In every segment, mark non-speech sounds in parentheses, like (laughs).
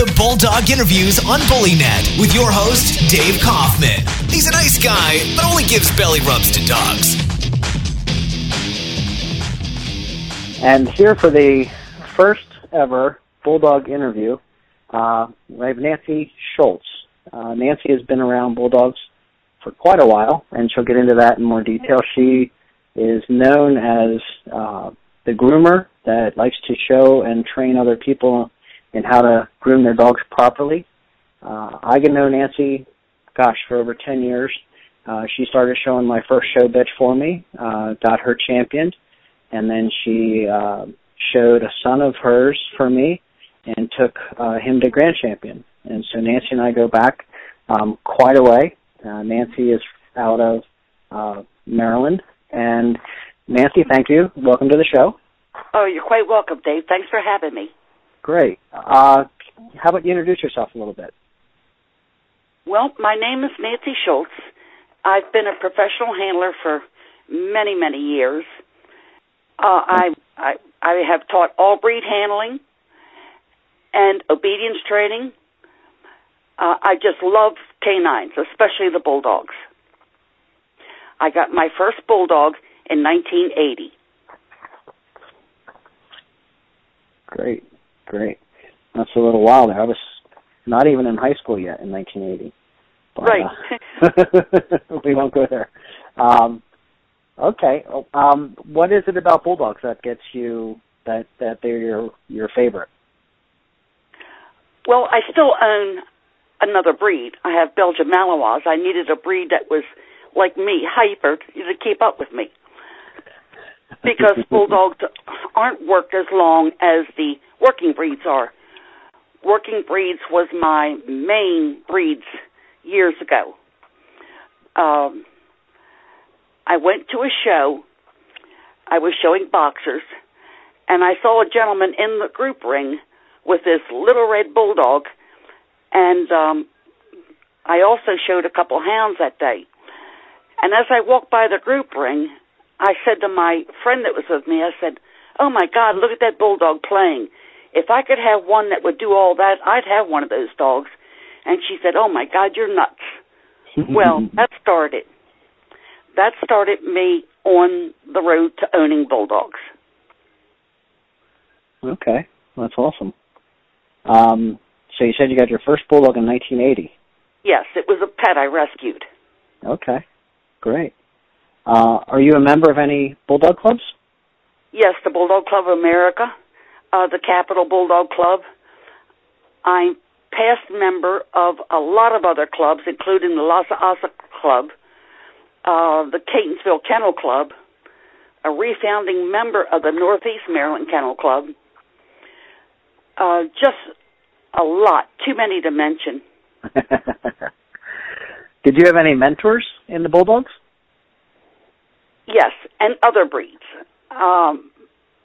The Bulldog Interviews on BullyNet with your host, Dave Kaufman. He's a nice guy, but only gives belly rubs to dogs. And here for the first ever Bulldog interview, uh, we have Nancy Schultz. Uh, Nancy has been around Bulldogs for quite a while, and she'll get into that in more detail. She is known as uh, the groomer that likes to show and train other people in how to groom their dogs properly. Uh, I to know Nancy, gosh, for over 10 years. Uh, she started showing my first show bitch for me, uh, got her championed, and then she uh, showed a son of hers for me and took uh, him to grand champion. And so Nancy and I go back um, quite a way. Uh, Nancy is out of uh, Maryland. And Nancy, thank you. Welcome to the show. Oh, you're quite welcome, Dave. Thanks for having me. Great. Uh, how about you introduce yourself a little bit? Well, my name is Nancy Schultz. I've been a professional handler for many, many years. Uh, I, I I have taught all breed handling and obedience training. Uh, I just love canines, especially the bulldogs. I got my first bulldog in 1980. Great, great. That's a little while there. I was not even in high school yet in 1980. But, right. Uh, (laughs) we won't go there. Um, okay. Um, what is it about bulldogs that gets you that that they're your your favorite? Well, I still own another breed. I have Belgian Malinois. I needed a breed that was like me, hyper, to keep up with me. (laughs) Because bulldogs aren't worked as long as the working breeds are. Working breeds was my main breeds years ago. Um, I went to a show. I was showing boxers, and I saw a gentleman in the group ring with this little red bulldog, and um, I also showed a couple hounds that day. And as I walked by the group ring, I said to my friend that was with me, I said, "Oh my God, look at that bulldog playing! If I could have one that would do all that, I'd have one of those dogs." And she said, "Oh my God, you're nuts." (laughs) well, that started. That started me on the road to owning bulldogs. Okay, that's awesome. Um, so you said you got your first bulldog in 1980. Yes, it was a pet I rescued. Okay, great. Uh, are you a member of any bulldog clubs? Yes, the Bulldog Club of America, uh, the Capitol Bulldog Club. I'm past member of a lot of other clubs, including the Lhasa Apso Club, uh, the Catonsville Kennel Club, a refounding member of the Northeast Maryland Kennel Club. Uh, just a lot, too many to mention. (laughs) Did you have any mentors in the Bulldogs? Yes, and other breeds. Um,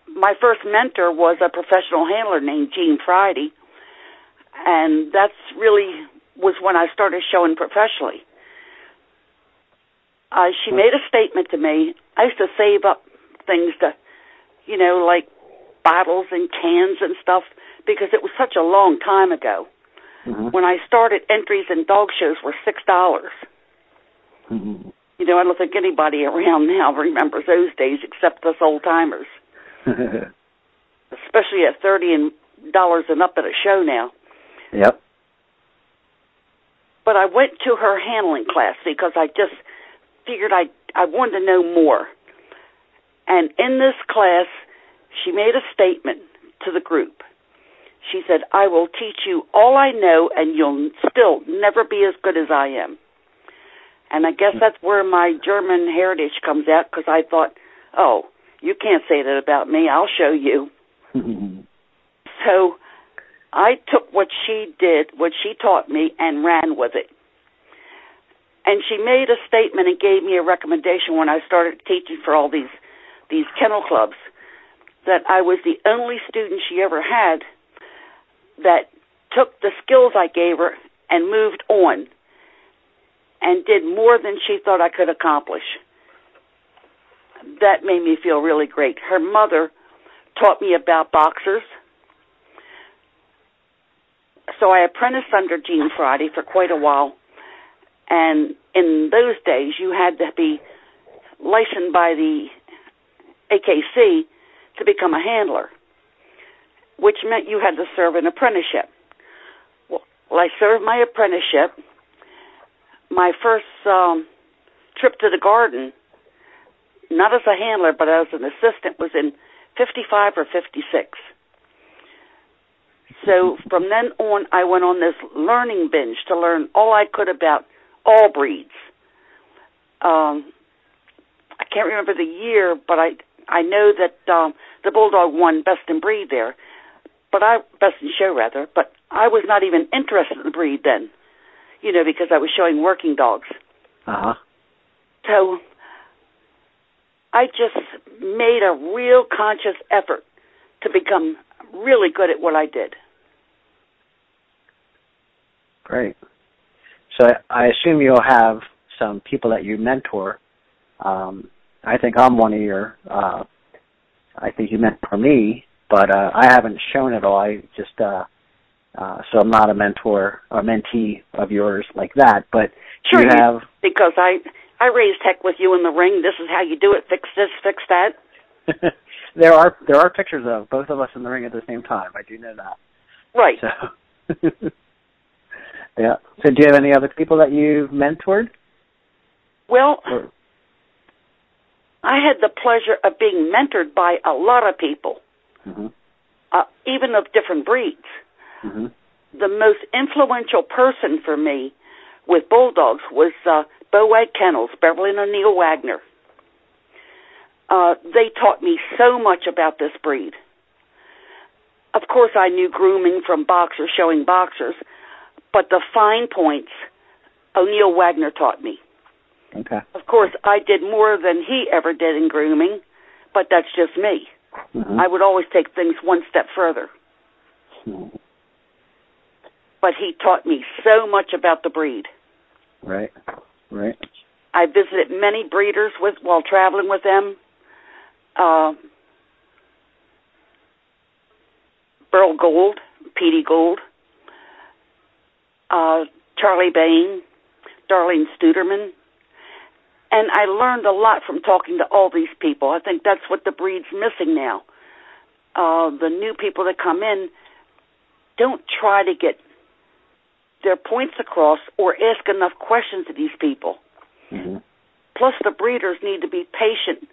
my first mentor was a professional handler named Jean Friday, and that's really was when I started showing professionally. Uh, she made a statement to me. I used to save up things to, you know, like bottles and cans and stuff because it was such a long time ago. Mm-hmm. When I started, entries in dog shows were six dollars. Mm-hmm. You know, I don't think anybody around now remembers those days except us old timers. (laughs) Especially at thirty and dollars and up at a show now. Yep. But I went to her handling class because I just figured I I wanted to know more. And in this class, she made a statement to the group. She said, I will teach you all I know and you'll still never be as good as I am. And I guess that's where my German heritage comes out because I thought, oh, you can't say that about me. I'll show you. (laughs) so I took what she did, what she taught me, and ran with it. And she made a statement and gave me a recommendation when I started teaching for all these these kennel clubs that I was the only student she ever had that took the skills I gave her and moved on and did more than she thought I could accomplish. That made me feel really great. Her mother taught me about boxers. So I apprenticed under Gene Friday for quite a while, and in those days you had to be licensed by the AKC to become a handler, which meant you had to serve an apprenticeship. Well, I served my apprenticeship. My first um, trip to the garden, not as a handler, but as an assistant, was in 55 or 56. So from then on, I went on this learning binge to learn all I could about all breeds. Um, I can't remember the year, but I I know that um, the bulldog won best in breed there, but I best in show rather. But I was not even interested in the breed then, you know, because I was showing working dogs. Uh huh. So I just made a real conscious effort to become really good at what I did. Great. So I assume you'll have some people that you mentor. Um, I think I'm one of your. Uh, I think you mentor me, but uh, I haven't shown it all. I just uh, uh, so I'm not a mentor or mentee of yours like that. But sure you have because I I raised heck with you in the ring. This is how you do it. Fix this, fix that. (laughs) there are there are pictures of both of us in the ring at the same time. I do know that. Right. So. (laughs) Yeah. So, do you have any other people that you've mentored? Well, or? I had the pleasure of being mentored by a lot of people, mm-hmm. uh, even of different breeds. Mm-hmm. The most influential person for me with bulldogs was uh, Bowag Kennels, Beverly and O'Neill Wagner. Uh, they taught me so much about this breed. Of course, I knew grooming from boxers showing boxers, but the fine points O'Neill Wagner taught me. Okay. Of course, I did more than he ever did in grooming, but that's just me. Mm-hmm. I would always take things one step further. Mm-hmm. But he taught me so much about the breed. Right. Right. I visited many breeders with while traveling with them. Uh, Burl Gold, Petey Gold, uh, Charlie Bain, Darlene Studerman. And I learned a lot from talking to all these people. I think that's what the breed's missing now. Uh, the new people that come in don't try to get their points across or ask enough questions of these people. Mm-hmm. Plus, the breeders need to be patient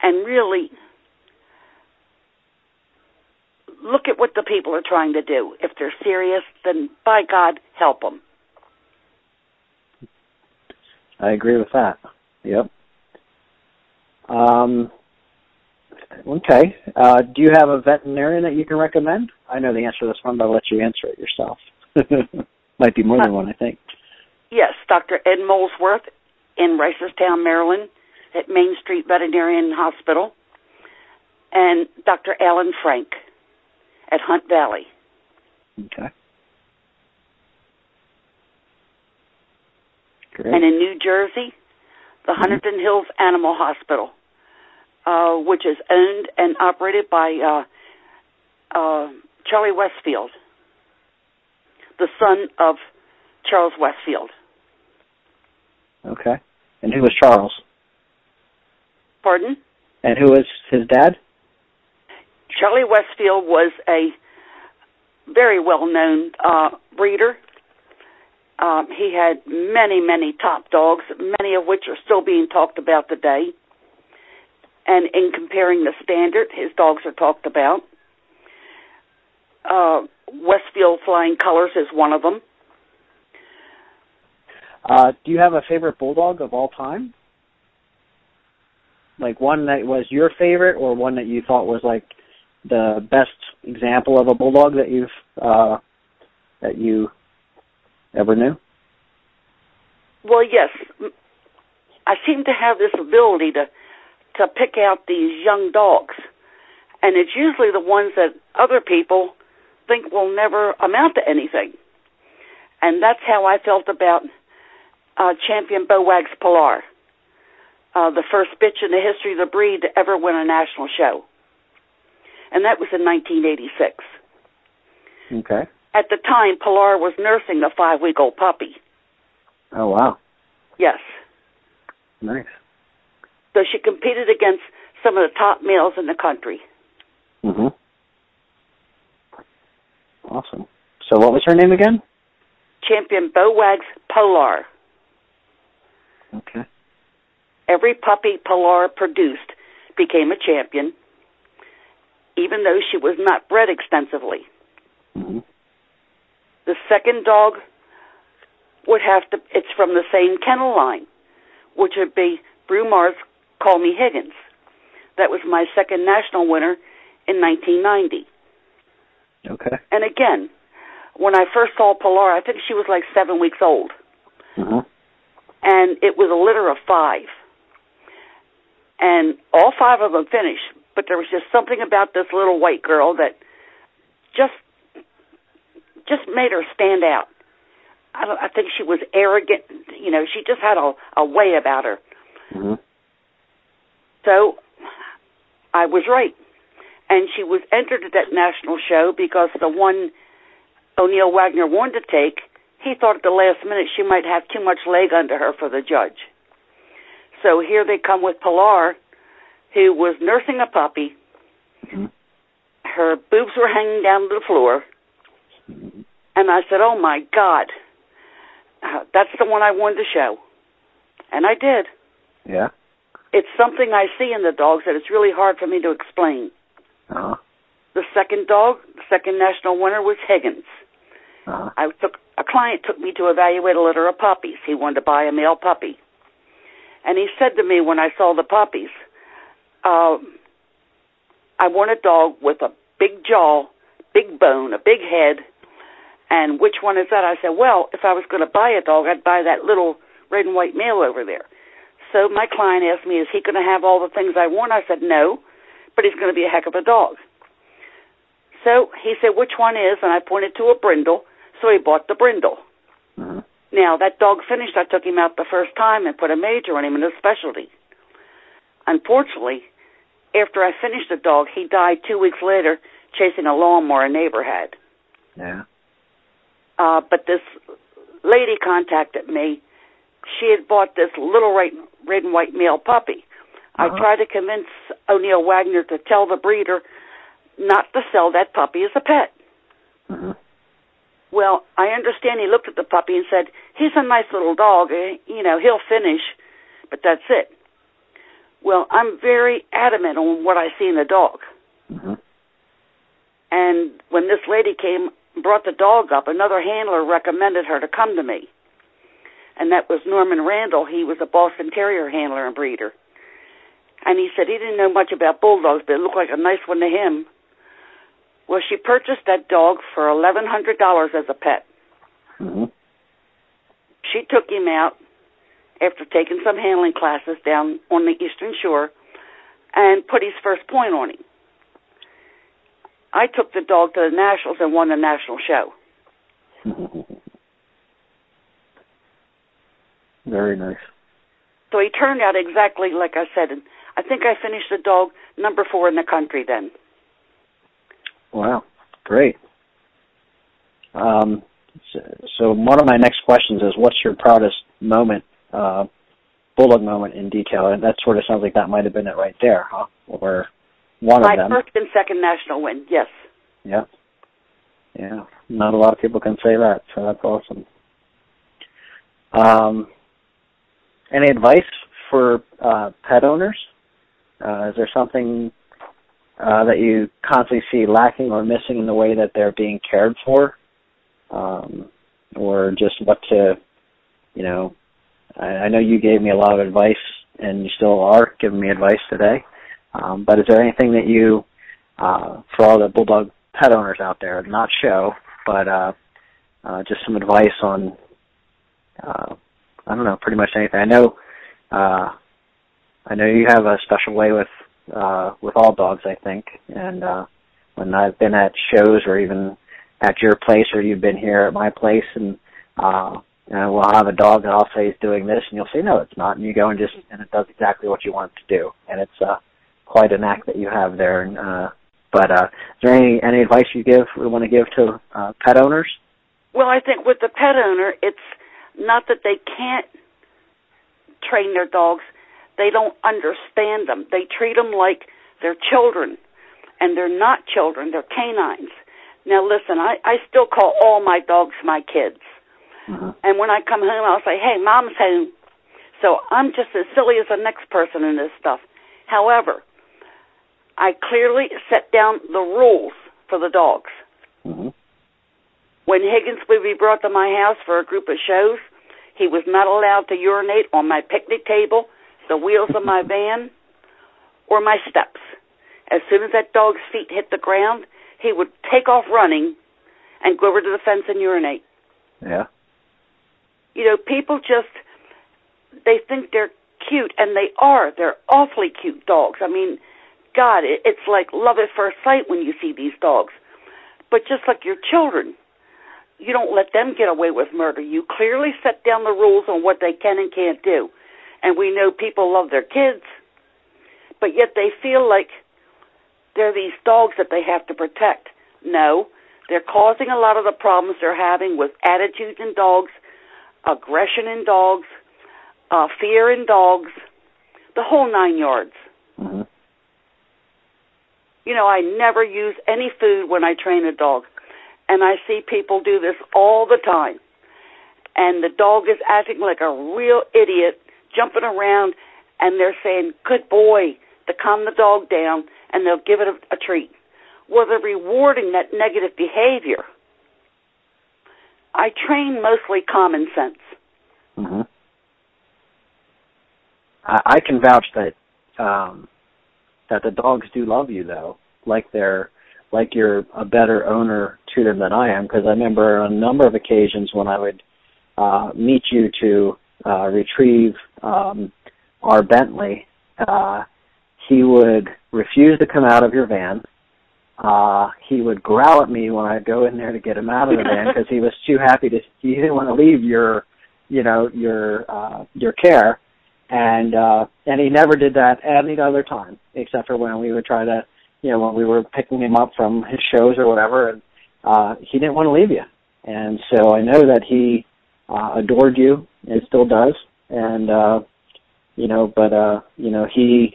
and really look at what the people are trying to do. If they're serious, then by God, help them. I agree with that. Yep. Um, okay. Uh, do you have a veterinarian that you can recommend? I know the answer to this one, but I'll let you answer it yourself. (laughs) Might be more than one, I think. Yes, Dr. Ed Molesworth in Reisterstown, Maryland, at Main Street Veterinarian Hospital, and Dr. Alan Frank at Hunt Valley. Okay. Great. And in New Jersey, the mm-hmm. Hunterdon Hills Animal Hospital, uh, which is owned and operated by uh, uh, Charlie Westfield, the son of Charles Westfield. Okay. And who was Charles? Pardon? And who was his dad? Charlie Westfield was a very well known uh, breeder. Um, he had many, many top dogs, many of which are still being talked about today. And in comparing the standard, his dogs are talked about. Uh, Westfield Flying Colors is one of them. Uh, do you have a favorite bulldog of all time? Like one that was your favorite, or one that you thought was like the best example of a bulldog that you've uh, that you ever knew? Well, yes. I seem to have this ability to to pick out these young dogs, and it's usually the ones that other people think will never amount to anything. And that's how I felt about uh, champion Bowag's Polar, uh, the first bitch in the history of the breed to ever win a national show and that was in 1986. Okay. At the time, Polar was nursing a five-week-old puppy. Oh wow, Yes. nice. So she competed against some of the top males in the country. Mhm. Awesome. So what was her name again? Champion Bowag's Polar. Okay. Every puppy Polar produced became a champion, even though she was not bred extensively. hmm The second dog would have to, it's from the same kennel line, which would be Brumar's Call Me Higgins. That was my second national winner in 1990. Okay. And again, when I first saw Polar, I think she was like seven weeks old, hmm and it was a litter of five. And all five of them finished, but there was just something about this little white girl that just just made her stand out. I, don't, I think she was arrogant. You know, she just had a, a way about her. hmm So I was right. And she was entered at that national show because the one O'Neill Wagner wanted to take, he thought at the last minute she might have too much leg under her for the judge. So here they come with Polar, who was nursing a puppy. Her boobs were hanging down to the floor. And I said, oh my God, uh, that's the one I wanted to show. And I did Yeah. it's something I see in the dogs that it's really hard for me to explain. Uh-huh. The second dog, the second national winner was Higgins. Uh-huh. I took a client took me to evaluate a litter of puppies. He wanted to buy a male puppy, and he said to me when I saw the puppies, um, "I want a dog with a big jaw, big bone, a big head." And which one is that? I said, "Well, if I was going to buy a dog, I'd buy that little red and white male over there." So my client asked me, "Is he going to have all the things I want?" I said, "No, but he's going to be a heck of a dog." So he said, "Which one is?" And I pointed to a brindle. So he bought the brindle. hmm Now that dog finished. I took him out the first time and put a major on him in his specialty. Unfortunately, after I finished the dog, he died two weeks later chasing a lawnmower a neighbor had. Yeah. Uh, but this lady contacted me. She had bought this little red, red and white male puppy. I Uh-huh. tried to convince O'Neill Wagner to tell the breeder not to sell that puppy as a pet. hmm Well, I understand he looked at the puppy and said, he's a nice little dog, eh? you know, he'll finish, but that's it. Well, I'm very adamant on what I see in the dog. hmm And when this lady came, brought the dog up, another handler recommended her to come to me. And that was Norman Randall. He was a Boston Terrier handler and breeder. And he said he didn't know much about bulldogs, but it looked like a nice one to him. Well, she purchased that dog for eleven hundred dollars as a pet. hmm She took him out after taking some handling classes down on the Eastern Shore and put his first point on him. I took the dog to the Nationals and won the national show. (laughs) Very nice. So he turned out exactly like I said. And I think I finished the dog number four in the country then. Wow, great. Um, so, so one of my next questions is, what's your proudest moment, uh, bulldog moment in detail? And that sort of sounds like that might have been it right there, huh? Or one My of them. My first and second national win, yes. Yeah. Yeah. Not a lot of people can say that, so that's awesome. Um, any advice for uh, pet owners? Uh, is there something uh, that you constantly see lacking or missing in the way that they're being cared for? Um, or just what to, you know, I, I know you gave me a lot of advice and you still are giving me advice today. Um, but is there anything that you, uh, for all the bulldog pet owners out there, not show, but uh, uh, just some advice on, uh, I don't know, pretty much anything. I know, uh, I know you have a special way with uh, with all dogs, I think, and uh, when I've been at shows or even at your place or you've been here at my place and uh and we'll have a dog that I'll say is doing this and you'll say no it's not. And you go and just and it does exactly what you want it to do. And it's uh quite an act that you have there. And uh But uh, is there any any advice you give or want to give to uh, pet owners? Well, I think with the pet owner, it's not that they can't train their dogs; they don't understand them. They treat them like they're children, and they're not children; they're canines. Now, listen, I I still call all my dogs my kids, mm-hmm. and when I come home, I'll say, "Hey, mom's home." So I'm just as silly as the next person in this stuff. However, I clearly set down the rules for the dogs. Mm-hmm. When Higgins would be brought to my house for a group of shows, he was not allowed to urinate on my picnic table, the wheels of my van, or my steps. As soon as that dog's feet hit the ground, he would take off running and go over to the fence and urinate. Yeah. You know, people just they think they're cute, and they are. They're awfully cute dogs. I mean, God, it's like love at first sight when you see these dogs. But just like your children, you don't let them get away with murder. You clearly set down the rules on what they can and can't do. And we know people love their kids, but yet they feel like they're these dogs that they have to protect. No, they're causing a lot of the problems they're having with attitudes in dogs, aggression in dogs, uh, fear in dogs, the whole nine yards. Mm-hmm. You know, I never use any food when I train a dog. And I see people do this all the time. And the dog is acting like a real idiot, jumping around, and they're saying, good boy, to calm the dog down, and they'll give it a, a treat. Well, they're rewarding that negative behavior. I train mostly common sense. Mm-hmm. I, I can vouch that um, that the dogs do love you though, like they're like you're a better owner to them than I am. Because I remember on a number of occasions when I would uh, meet you to uh, retrieve um, our Bentley, uh, he would refuse to come out of your van. Uh, he would growl at me when I'd go in there to get him out of the van (laughs) because he was too happy to. He didn't want to leave your, you know, your uh, your care and uh and he never did that any other time except for when we would try to you know when we were picking him up from his shows or whatever and uh he didn't want to leave you and so i know that he uh adored you and still does and uh you know but uh you know he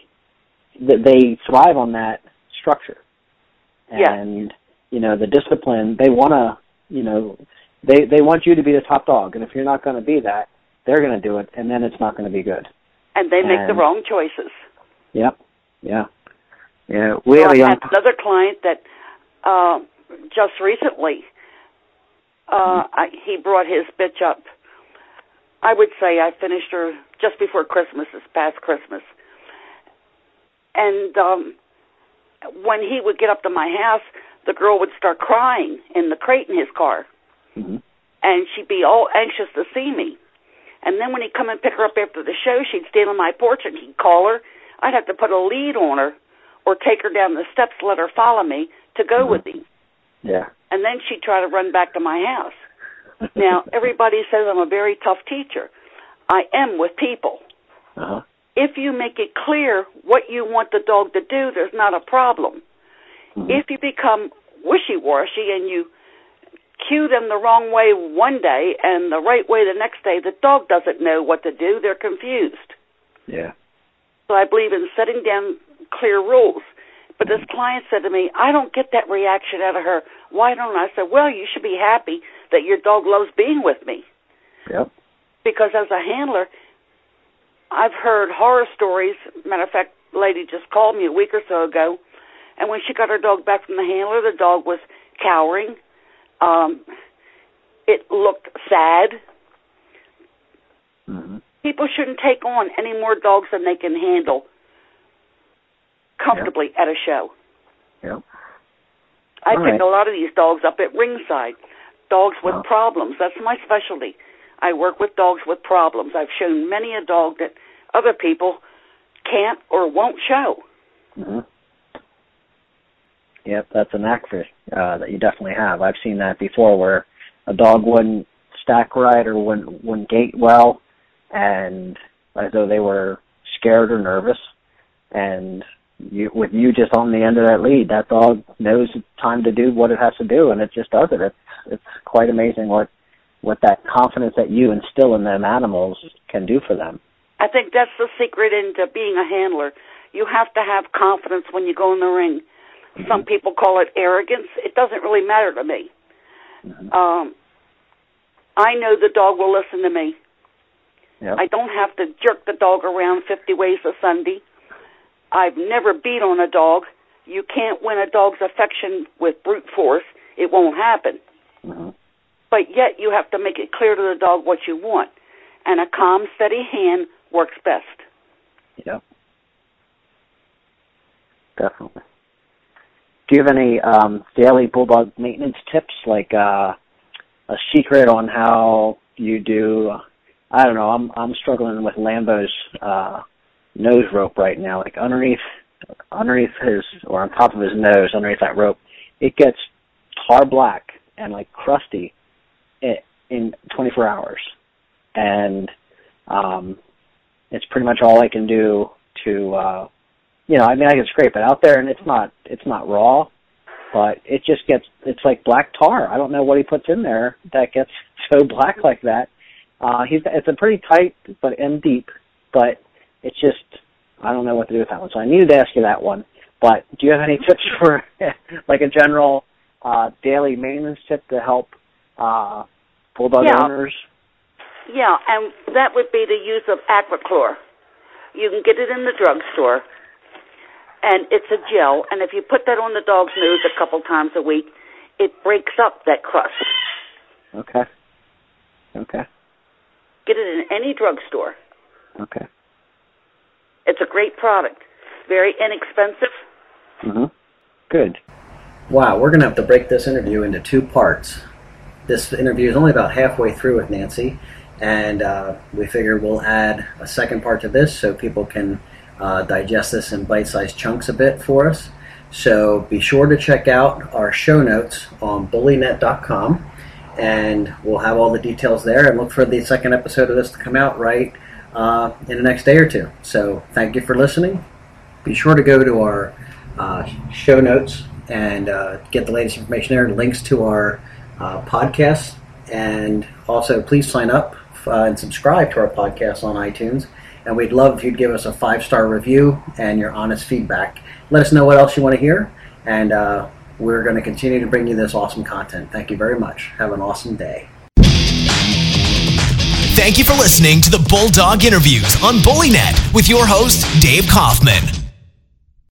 they thrive on that structure and you know the discipline they want to you know they they want you to be the top dog and if you're not going to be that they're going to do it and then it's not going to be good and they make the wrong choices. Yep. Yeah. Yeah. We so have a young... had another client that uh, just recently uh, I, he brought his bitch up. I would say I finished her just before Christmas, this past Christmas. And um, when he would get up to my house, the girl would start crying in the crate in his car. Mm-hmm. And she'd be all anxious to see me. And then when he'd come and pick her up after the show, she'd stand on my porch and he'd call her. I'd have to put a lead on her or take her down the steps, let her follow me to go mm-hmm. with him. Yeah. And then she'd try to run back to my house. Now, everybody says I'm a very tough teacher. I am with people. Uh-huh. If you make it clear what you want the dog to do, there's not a problem. Mm-hmm. If you become wishy-washy and you cue them the wrong way one day and the right way the next day, the dog doesn't know what to do. They're confused. Yeah. So I believe in setting down clear rules. But this client said to me, I don't get that reaction out of her. Why don't I? I said, Well, you should be happy that your dog loves being with me. Yep. Because as a handler, I've heard horror stories. Matter of fact, a lady just called me a week or so ago, and when she got her dog back from the handler, the dog was cowering, um, it looked sad. Mm-hmm. People shouldn't take on any more dogs than they can handle comfortably yep. at a show. Yep. I All pick right. a lot of these dogs up at ringside. Dogs with problems. That's my specialty. I work with dogs with problems. I've shown many a dog that other people can't or won't show. Mm-hmm. Yep, that's a knack for uh, that you definitely have. I've seen that before, where a dog wouldn't stack right or wouldn't wouldn't gait well, and as though they were scared or nervous, and you, with you just on the end of that lead, that dog knows it's time to do what it has to do, and it just does it. It's it's quite amazing what what that confidence that you instill in them animals can do for them. I think that's the secret into being a handler. You have to have confidence when you go in the ring. Mm-hmm. Some people call it arrogance. It doesn't really matter to me. Mm-hmm. Um, I know the dog will listen to me. Yep. I don't have to jerk the dog around 50 ways a Sunday. I've never beat on a dog. You can't win a dog's affection with brute force. It won't happen. Mm-hmm. But yet you have to make it clear to the dog what you want. And a calm, steady hand works best. Yep. Definitely. Do you have any um, daily bulldog maintenance tips, like uh, a secret on how you do? I don't know. I'm I'm struggling with Lambo's uh, nose rope right now. Like underneath, underneath his or on top of his nose, underneath that rope, it gets tar black and like crusty in, in 24 hours, and um, it's pretty much all I can do to, uh, you know, I mean, I can scrape it out there, and it's not it's not raw, but it just gets it's like black tar. I don't know what he puts in there that gets (laughs) so black like that. Uh, he's it's a pretty tight but and deep, but it's just I don't know what to do with that one. So I needed to ask you that one. But do you have any (laughs) tips for like a general uh, daily maintenance tip to help uh, bulldog yeah. owners? Yeah, and that would be the use of Aquaphor. You can get it in the drugstore, and it's a gel. And if you put that on the dog's nose a couple times a week, it breaks up that crust. Okay. Okay. Get it in any drugstore. Okay. It's a great product. Very inexpensive. Mhm. Good. Wow, we're going to have to break this interview into two parts. This interview is only about halfway through with Nancy, and uh, we figured we'll add a second part to this so people can uh, digest this in bite-sized chunks a bit for us. So be sure to check out our show notes on bullynet.com, and we'll have all the details there. And look for the second episode of this to come out right uh, in the next day or two. So thank you for listening. Be sure to go to our uh, show notes and uh, get the latest information there, and links to our uh, podcasts, and also please sign up uh, and subscribe to our podcast on iTunes. And we'd love if you'd give us a five star review and your honest feedback. Let us know what else you want to hear, and uh, we're going to continue to bring you this awesome content. Thank you very much. Have an awesome day. Thank you for listening to the Bulldog Interviews on BullyNet with your host, Dave Kaufman.